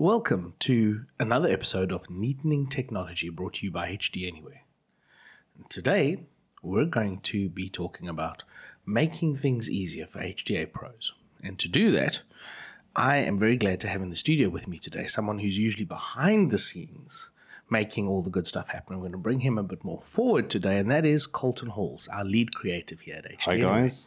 Welcome to another episode of Neatening Technology brought to you by HD Anywhere. And today, we're going to be talking about making things easier for HDA pros. And to do that, I am very glad to have in the studio with me today someone who's usually behind the scenes making all the good stuff happen. I'm going to bring him a bit more forward today, and that is Colton Halls, our lead creative here at HD. Hi, guys.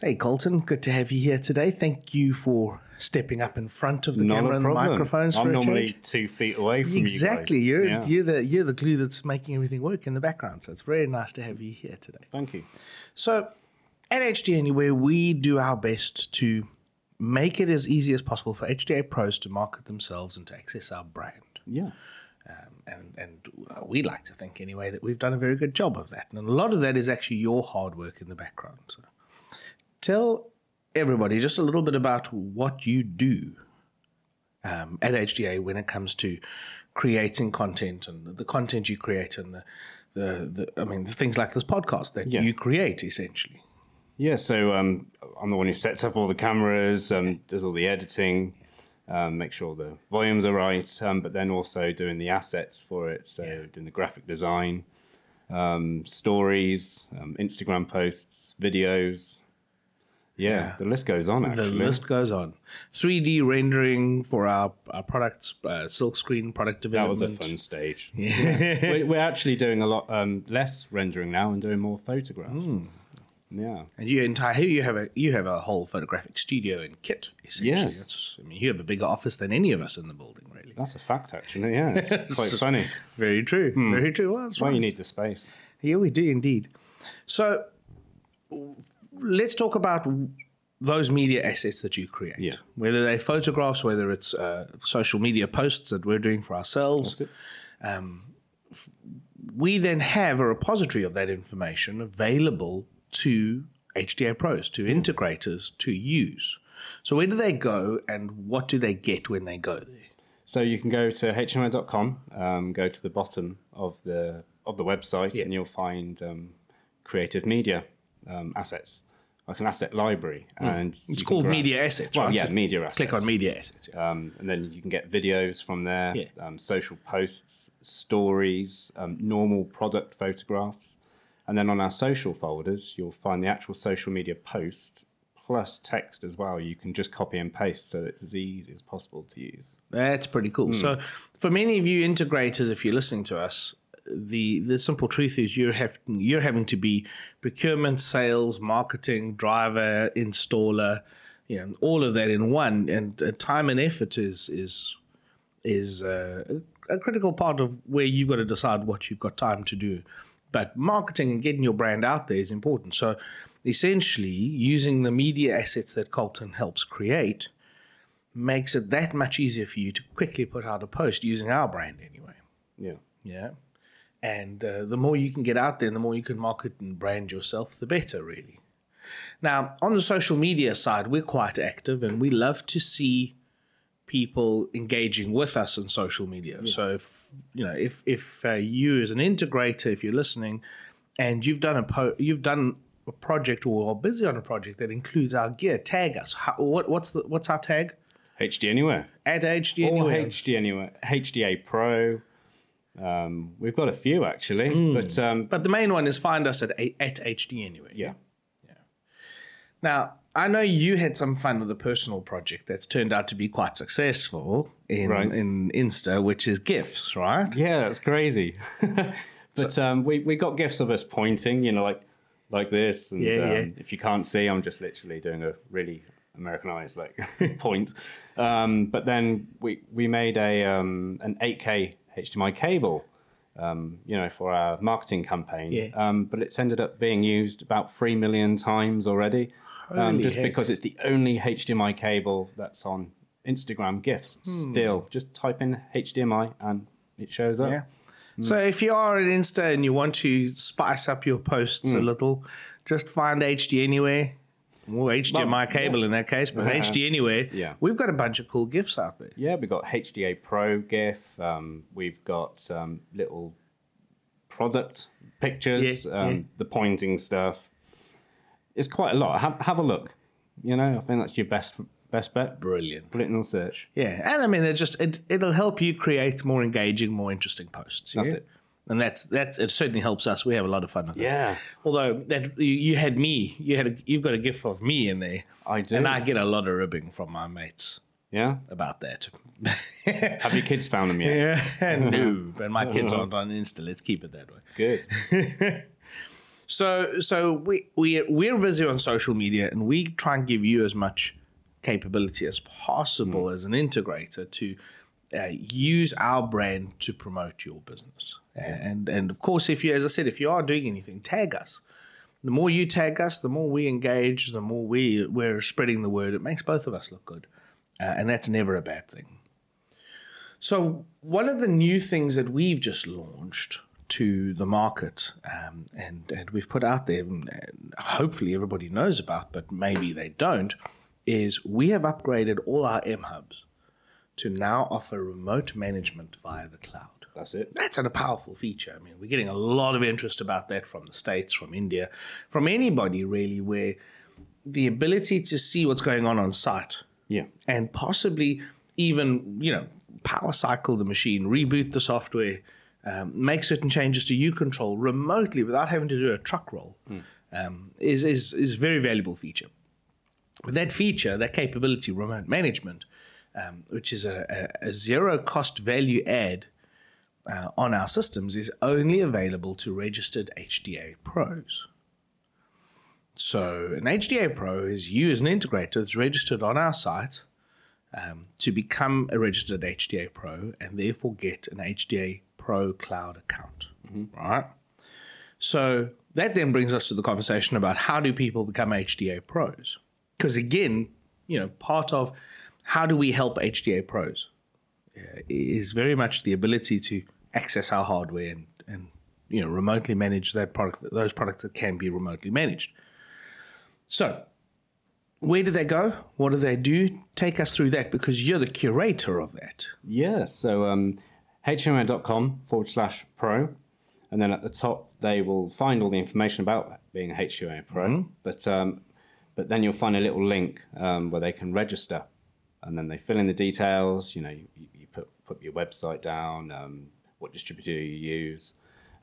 Hey, Colton, good to have you here today. Thank you for stepping up in front of the Not camera and the microphones I'm normally two feet away from Exactly, you. you're. Yeah. you're the you're the glue that's making everything work in the background. So it's very nice to have you here today. Thank you. So at HD Anywhere, we do our best to make it as easy as possible for HDA pros to market themselves and to access our brand. Yeah. Um, and and we like to think anyway that we've done a very good job of that. And a lot of that is actually your hard work in the background. So tell everybody just a little bit about what you do um, at HDA when it comes to creating content and the content you create and the the, the I mean the things like this podcast that Yes. you create essentially. Yeah. So um, I'm the one who sets up all the cameras, um, does all the editing, um, make sure the volumes are right, um, but then also doing the assets for it. So doing the graphic design, um, stories, um, Instagram posts, videos. Yeah, the list goes on. Actually. The list goes on. 3D rendering for our, our products, uh, silk screen product development. that was a fun stage. we're, we're actually doing a lot um, less rendering now and doing more photographs. Hmm. Yeah. And you entire here you have a you have a whole photographic studio and kit essentially. Yes. That's, I mean, you have a bigger office than any of us in the building, really. That's a fact, actually. Yeah, it's quite funny. Very true. Very true. Well, that's Well, right. you need the space. Yeah, we do indeed. So let's talk about those media assets that you create. Yeah. Whether they're photographs, whether it's uh, social media posts that we're doing for ourselves. That's it. We then have a repository of that information available to HDA pros, to integrators to use. So where do they go and what do they get when they go there? So you can go to hmo.com, um, go to the bottom of the of the website, and you'll find um, creative media um, assets, like an asset library. And Hmm. It's called media assets, Well, right? yeah, media assets. Click on media assets. yeah. Um, and then you can get videos from there, Yeah. um, social posts, stories, um, normal product photographs. And then on our social folders, you'll find the actual social media post plus text as well. You can just copy and paste so it's as easy as possible to use. That's pretty cool. So, for many of you integrators, if you're listening to us, the the simple truth is you're have you're having to be procurement, sales, marketing, driver, installer, you know, all of that in one. And uh, time and effort is is is uh, a critical part of where you've got to decide what you've got time to do. But marketing and getting your brand out there is important. So, essentially, using the media assets that Colton helps create makes it that much easier for you to quickly put out a post using our brand anyway. Yeah. Yeah. And uh, the more you can get out there, the more you can market and brand yourself, the better, really. Now, on the social media side, we're quite active and we love to see people engaging with us on social media. So, if you know, if if uh, you as an integrator, if you're listening, and you've done a po- you've done a project or are busy on a project that includes our gear, tag us. How, what what's the what's our tag? HD Anywhere. At HD Anywhere. Or. HD Anywhere. HDA Pro. Um, we've got a few actually, but um, But the main one is find us at at HD Anywhere. yeah. yeah. Now, I know you had some fun with a personal project that's turned out to be quite successful in Right. in Insta, which is gifts, right? Yeah, that's crazy. but um, we we got gifts of us pointing, you know, like like this. And Yeah, um, yeah. if you can't see, I'm just literally doing a really Americanized like point. Um, but then we we made a um, an 8K HDMI cable. Um, you know, for our marketing campaign, Yeah. um, but it's ended up being used about three million times already, um, just heck. because it's the only HDMI cable that's on Instagram gifts. Hmm. Still, just type in HDMI and it shows up. Yeah. So if you are an Insta and you want to spice up your posts a little, just find HD anywhere. Well, HDMI Well, cable in that case, but HD anywhere. Yeah. We've got a bunch of cool gifts out there. Yeah, we've got HDA Pro GIF. Um, we've got um, little product pictures, Yeah, um, yeah. the pointing stuff. It's quite a lot. Have, have a look. You know, I think that's your best Best bet. Brilliant. Put it in the search. Yeah, and I mean, it just it it'll help you create more engaging, more interesting posts. That's yeah? it. And that's that. It certainly helps us. We have a lot of fun with it. Yeah, Although that you, you had me, you had a, you've got a gift of me in there, I do. and I get a lot of ribbing from my mates yeah. about that. Have your kids found them yet? yeah, no, but my kids aren't on Insta. Let's keep it that way. Good. So so we we we're busy on social media, and we try and give you as much capability as possible as an integrator to uh, use our brand to promote your business. And and of course, if you, as I said, if you are doing anything, tag us. The more you tag us, the more we engage, the more we we're spreading the word. It makes both of us look good, uh, and that's never a bad thing. So one of the new things that we've just launched to the market, um, and and we've put out there, hopefully everybody knows about, but maybe they don't, is we have upgraded all our MHubs to now offer remote management via the cloud. That's it. That's a powerful feature. I mean, we're getting a lot of interest about that from the States, from India, from anybody really, where the ability to see what's going on on site Yeah. and possibly even, you know, power cycle the machine, reboot the software, um, make certain changes to uControl remotely without having to do a truck roll um, is, is, is a very valuable feature. But that feature, that capability, remote management, um, which is a, a, a zero cost value add uh, on our systems, is only available to registered HDA pros. So, an HDA pro is you as an integrator that's registered on our site um, to become a registered HDA pro and therefore get an HDA Pro Cloud account. Right? So, that then brings us to the conversation about how do people become HDA pros? Because again, you know, part of how do we help HDA pros uh, is very much the ability to access our hardware and, and you know remotely manage that product, those products that can be remotely managed. So, where do they go? What do they do? Take us through that because you're the curator of that. Yeah. So um, hmo.com forward slash pro. And then at the top, they will find all the information about being a HDA pro. But um, but then you'll find a little link um, where they can register. And then they fill in the details. You know, you, you put, put your website down, um, what distributor you use.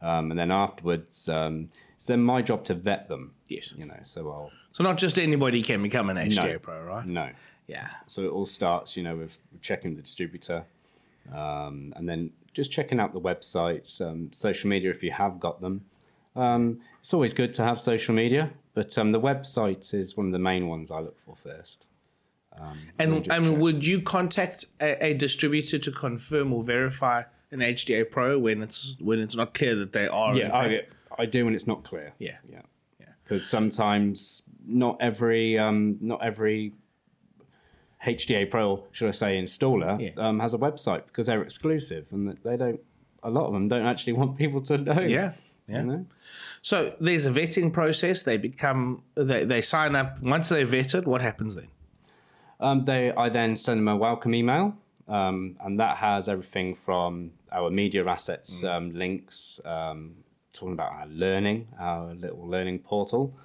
Um, and then afterwards, um, it's then my job to vet them. Yes. You know, so I'll. So not just anybody can become an HDA No. pro, right? No. Yeah. So it all starts, you know, with checking the distributor, um, and then just checking out the websites, um, social media if you have got them. Um, it's always good to have social media, but um, the website is one of the main ones I look for first. And just I mean, check. would you contact a, a distributor to confirm or verify an HDA pro when it's when it's not clear that they are? Yeah, I, I do when it's not clear. Yeah. yeah, Yeah. Because sometimes not every um, not every HDA Pro, should I say, installer Yeah. um, has a website because they're exclusive and they don't. A lot of them don't actually want people to know. Yeah. Yeah. You know? So there's a vetting process. They become they, they sign up. Once they're vetted, what happens then? Um, they, I then send them a welcome email, um, and that has everything from our media assets um, links, um, talking about our learning, our little learning portal,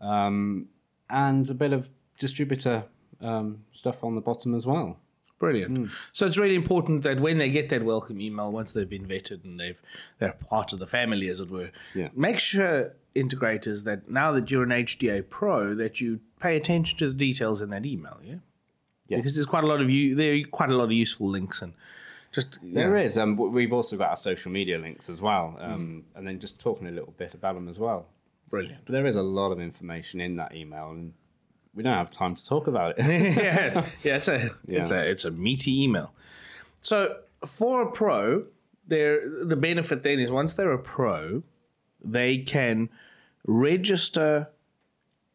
um, and a bit of distributor um, stuff on the bottom as well. Brilliant. So it's really important that when they get that welcome email, once they've been vetted and they've they're part of the family, as it were, Yeah. make sure integrators that now that you're an HDA pro, that you pay attention to the details in that email. Yeah. Yeah. Because there's quite a lot of you there are quite a lot of useful links and just There is. Um, we've also got our social media links as well, um, and then just talking a little bit about them as well. brilliant. But there is a lot of information in that email, and we don't have time to talk about it. yes. Yeah, it's a it's a it's a meaty email. So for a pro, there the benefit then is once they're a pro, they can register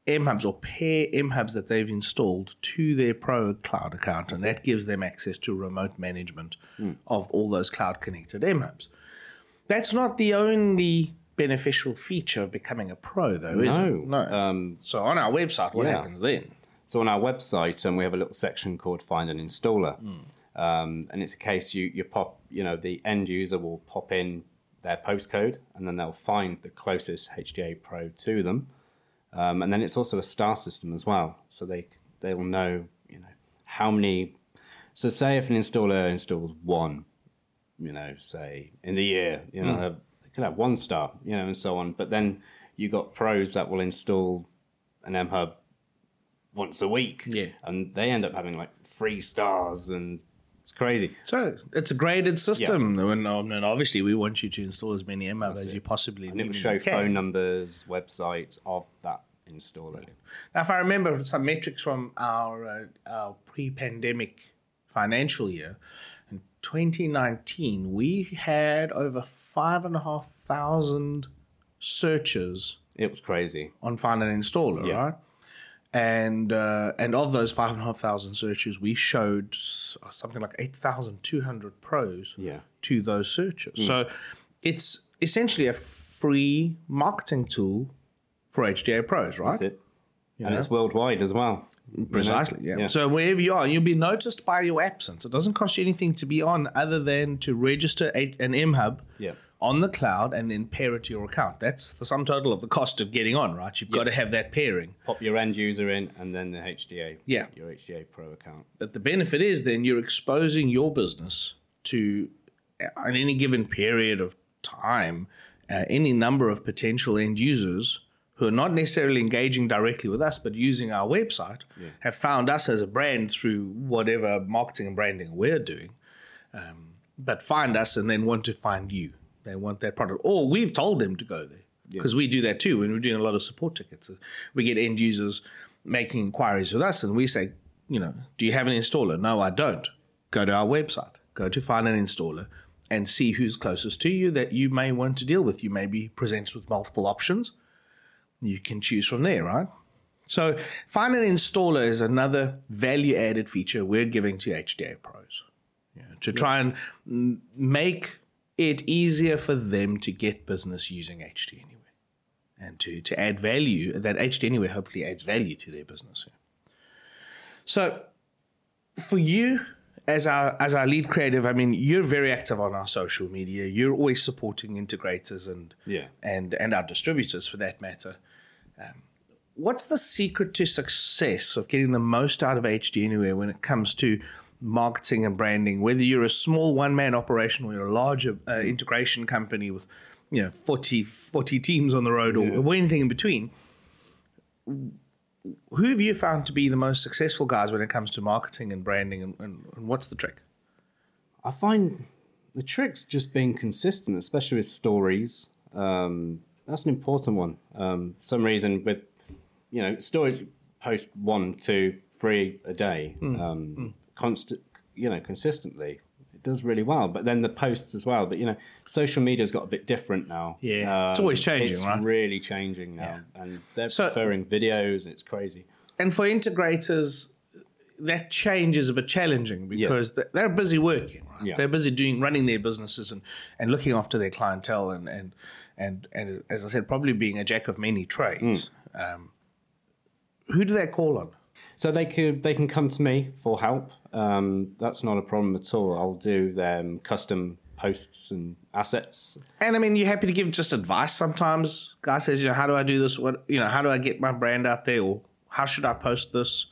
MHubs or pair MHubs that they've installed to their pro cloud account, and that gives them access to remote management of all those cloud connected MHubs. That's not the only beneficial feature of becoming a pro, though, is it? No. Um, So on our website, what yeah. happens then? So on our website, um, we have a little section called Find an Installer, um, and it's a case you you pop, you know, the end user will pop in their postcode, and then they'll find the closest HDA Pro to them, um, and then it's also a star system as well, so they they will know you know, how many. So, say if an installer installs one, you know, say in the year, you know, have, they could have one star, you know, and so on. But then you got pros that will install an MHub once a week, Yeah. and they end up having like three stars, and it's crazy. So it's a graded system, and, um, and obviously we want you to install as many MHub as you possibly And it will show phone numbers, websites of that installer. Now, if I remember some metrics from our uh, our pre-pandemic financial year, in 2019, we had over five and a half thousand searches It was crazy. on Find an Installer, Yeah. right? And uh, and of those five and a half thousand searches, we showed something like eight thousand two hundred pros Yeah. to those searches. So it's essentially a free marketing tool for HDA pros, right? That's it. And it's worldwide as well. Precisely, yeah. Yeah. So wherever you are, you'll be noticed by your absence. It doesn't cost you anything to be on other than to register an MHub Yeah. On the cloud and then pair it to your account. That's the sum total of the cost of getting on, right? You've got to have that pairing. Pop your end user in and then the HDA. Yeah. Your HDA Pro account. But the benefit is then you're exposing your business to, uh, in any given period of time, uh, any number of potential end users who are not necessarily engaging directly with us, but using our website, have found us as a brand through whatever marketing and branding we're doing, um, but find us and then want to find you. They want that product. Or we've told them to go there because we do that too when we're doing a lot of support tickets. We get end users making inquiries with us and we say, you know, do you have an installer? No, I don't. Go to our website, go to find an installer and see who's closest to you that you may want to deal with. You may be presented with multiple options. You can choose from there, right? So, find an installer is another value added feature we're giving to HDA pros you know, to try and make it easier for them to get business using HD Anywhere and to, to add value. That HD Anywhere hopefully adds value to their business. So, for you as our as our lead creative, I mean, you're very active on our social media. You're always supporting integrators and Yeah. and and our distributors for that matter. Um, what's the secret to success of getting the most out of HD Anywhere when it comes to marketing and branding? Whether you're a small one man operation or you're a larger uh, integration company with you know 40, 40 teams on the road or, or anything in between. Who have you found to be the most successful guys when it comes to marketing and branding, and, and, and what's the trick? I find the trick's just being consistent, especially with stories. Um, that's an important one. Um, for some reason, with you know, stories post one, two, three a day, um, constant, you know, consistently. It does really well, but then the posts as well. But you know, social media's got a bit different now. Yeah. It's always changing, right? it's right? really changing now, and they're So- preferring videos. It's crazy. And for integrators, that change is a bit challenging because they- they're busy working. Right? Yeah. They're busy doing running their businesses and, and looking after their clientele and, and and and as I said, probably being a jack of many trades. Um, who do they call on? So they could they can come to me for help. Um, that's not a problem at all. I'll do them custom posts and assets. And I mean, you're happy to give just advice sometimes. Guy says, you know, how do I do this? What you know, how do I get my brand out there, or how should I post this?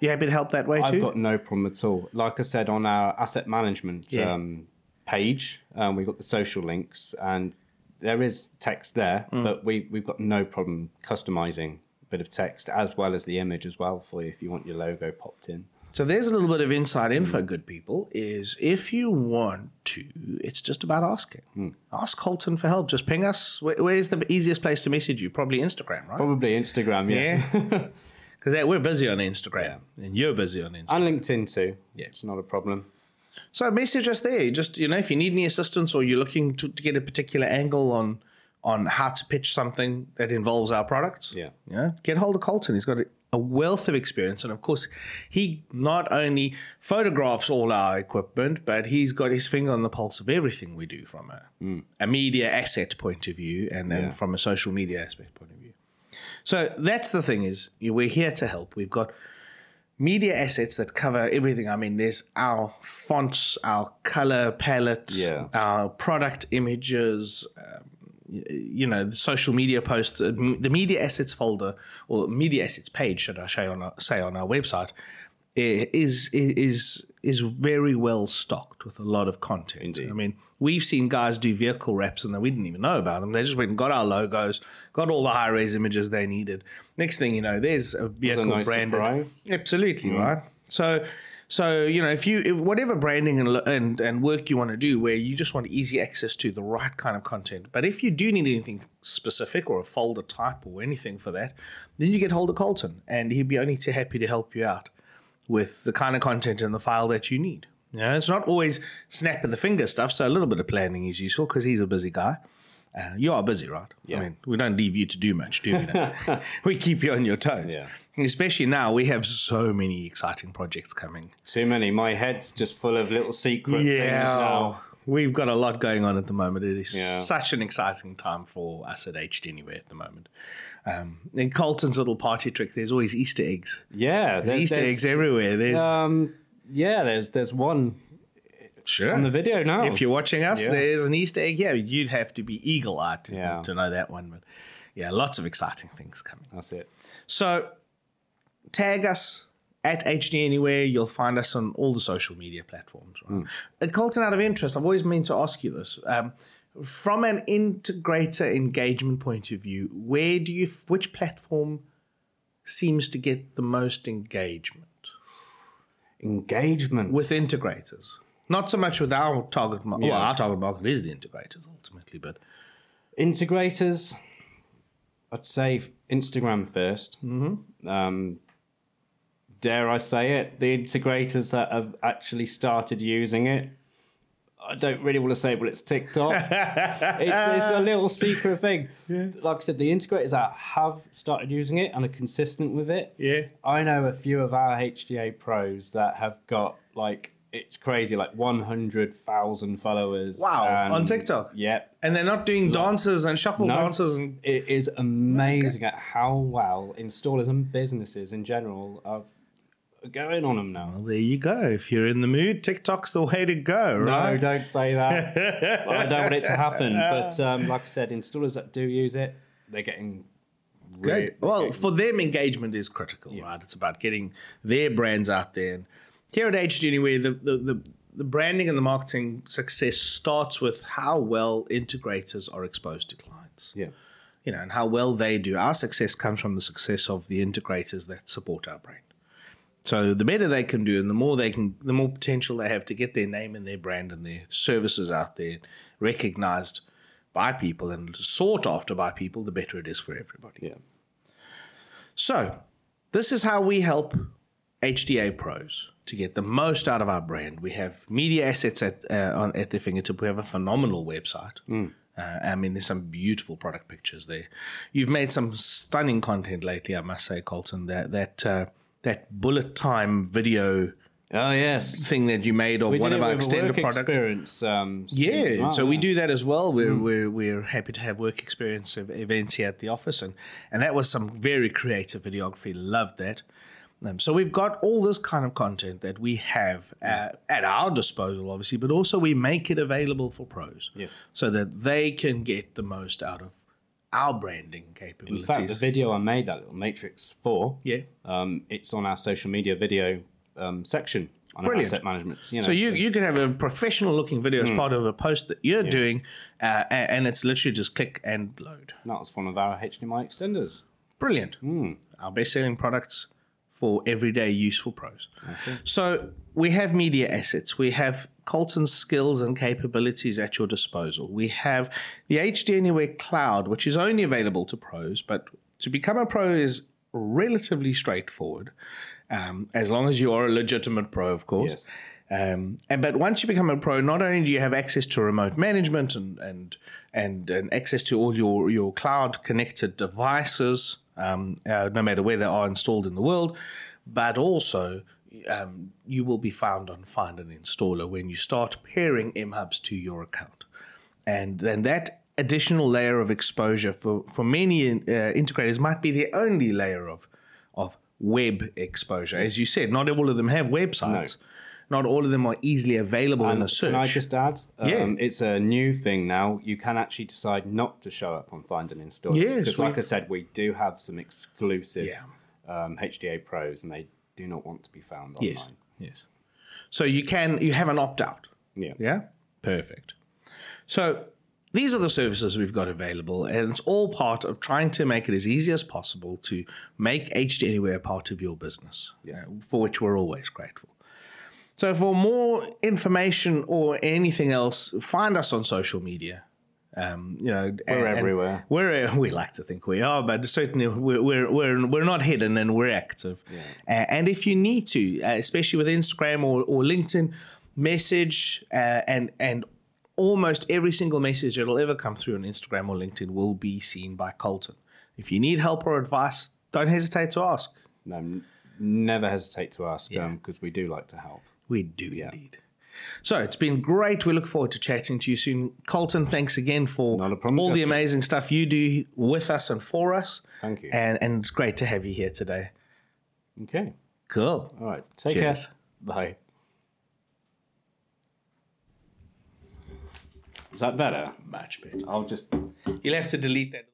You happy to help that way too. I've got no problem at all. Like I said on our asset management Yeah. um, page, um, we've got the social links and there is text there, Mm. but we we've got no problem customizing bit of text as well as the image as well for you if you want your logo popped in. So there's a little bit of inside info, good people. Is if you want to, it's just about asking. Hmm. Ask Colton for help. Just ping us. Where, where's the easiest place to message you? Probably Instagram, right? Probably Instagram, yeah. Yeah. Because we're busy on Instagram, and you're busy on Instagram. and LinkedIn too. Yeah. It's not a problem. So message us there. Just you know, if you need any assistance or you're looking to, to get a particular angle on on how to pitch something that involves our products, Yeah. you know, get hold of Colton. He's got a, a wealth of experience, and of course, he not only photographs all our equipment, but he's got his finger on the pulse of everything we do from a, a media asset point of view, and then Yeah. from a social media aspect point of view. So that's the thing is we're here to help. We've got media assets that cover everything. I mean, there's our fonts, our color palette, Yeah. our product images, um, you know, the social media posts, uh, the media assets folder or media assets page, should I say on our, say on our website, is is is very well stocked with a lot of content. Indeed. I mean, we've seen guys do vehicle wraps and we didn't even know about them. They just went and got our logos, got all the high res images they needed. Next thing you know, there's a It's a vehicle nice branded. surprise. Absolutely right. So, so you know, if you if whatever branding and and and work you want to do, where you just want easy access to the right kind of content, but if you do need anything specific or a folder type or anything for that, then you get hold of Colton, and he'd be only too happy to help you out with the kind of content and the file that you need. You know, it's not always snap of the finger stuff, so a little bit of planning is useful because he's a busy guy. Uh, you are busy, right? Yeah. I mean, we don't leave you to do much, do we? we keep you on your toes. Yeah. Especially now, we have so many exciting projects coming. Too many. My head's just full of little secret things now. We've got a lot going on at the moment. It is Yeah. such an exciting time for us at HD Anywhere at the moment. Um, in Colton's little party trick, there's always Easter eggs. Yeah, There's there- Easter there's- eggs everywhere. There's Um, yeah, there's there's one sure on the video now. If you're watching us, Yeah. there's an Easter egg here. You'd have to be eagle eyed to, Yeah. to know that one. But yeah, lots of exciting things coming. That's it. So tag us at HD Anywhere. You'll find us on all the social media platforms. Right? At Colton, out of interest, I've always meant to ask you this. Um, from an integrator engagement point of view, where do you, which platform seems to get the most engagement Engagement. with integrators? Not so much with our target market. Well, our target market is the integrators ultimately, but Integrators, I'd say Instagram 1st Mm-hmm. Um, dare I say it? The integrators that have actually started using it. I don't really want to say, but it's TikTok. it's, it's a little secret thing. Like I said, the integrators that have started using it and are consistent with it. yeah. I know a few of our HDA pros that have got like it's crazy, like one hundred thousand followers. Wow, and- on TikTok? Yep, And they're not doing dances and shuffle No. dances and it is amazing at how well installers and businesses in general are going on them now. Well, there you go. If you're in the mood, TikTok's the way to go, No, don't say that. I don't want it to happen. But um, like I said, installers that do use it, they're getting Good. Well, for them, engagement is critical, right? It's about getting their brands out there. And here at HD Anywhere, the, the, the, the branding and the marketing success starts with how well integrators are exposed to clients. yeah. You know, and how well they do. Our success comes from the success of the integrators that support our brand. So the better they can do, and the more they can, the more potential they have to get their name and their brand and their services out there, recognized by people and sought after by people, the better it is for everybody. Yeah. So, this is how we help HDA pros to get the most out of our brand. We have media assets at uh, on, at their fingertip. We have a phenomenal website. Uh, I mean, there's some beautiful product pictures there. You've made some stunning content lately, I must say, Colton. That that uh, that bullet time video Oh yes. thing that you made of We one of our extended products. Um, Yeah, well, so we do that as well. We're, we're, we're happy to have work experience ev- events here at the office, and, and that was some very creative videography. Loved that. Um, so we've got all this kind of content that we have uh, at our disposal, obviously, but also we make it available for pros, Yes. so that they can get the most out of our branding capabilities. In fact, the video I made, that little Matrix 4, yeah. um, it's on our social media video um, section on Brilliant. asset management. You know, So you you can have a professional looking video as Hmm. part of a post that you're doing, uh, a- and it's literally just click and load. that was one of our HDMI extenders. Brilliant. Hmm. Our best selling products for everyday useful pros. So we have media assets. We have Colton's skills and capabilities at your disposal. We have the HD Anywhere Cloud, which is only available to pros, but to become a pro is relatively straightforward, um, as long as you are a legitimate pro, of course. Yes. Um, and but once you become a pro, not only do you have access to remote management and and and, and access to all your your cloud connected devices, um, uh, no matter where they are installed in the world, but also um, you will be found on Find an Installer when you start pairing MHubs to your account, and then that additional layer of exposure for for many uh, integrators might be the only layer of of web exposure. As you said, not all of them have websites. Not all of them are easily available in a search. Can I just add? Um, Yeah. It's a new thing now. You can actually decide not to show up on Find and Install. Yes, Because, like I said, we do have some exclusive Yeah. um, HDA pros, and they do not want to be found Yes. online. Yes. yes. So you can you have an opt out. Yeah. Yeah. Perfect. So these are the services we've got available, and it's all part of trying to make it as easy as possible to make HD Anywhere a part of your business, Yes. uh, for which we're always grateful. So, for more information or anything else, find us on social media. Um, you know, We're and- everywhere. We're we like to think we are, but certainly we're we're we're, we're not hidden and we're active. Uh, and if you need to, uh, especially with Instagram or, or LinkedIn, message uh, and and almost every single message that'll ever come through on Instagram or LinkedIn will be seen by Colton. If you need help or advice, don't hesitate to ask. No, never hesitate to ask because we do like to help. We do indeed. So it's been great. We look forward to chatting to you soon. Colton, thanks again for problem, all the amazing stuff you do with us and for us. Thank you. And, and it's great to have you here today. Okay. Cool. All right. Take Cheers. care. Bye. Is that better? Much better. I'll just. You'll have to delete that.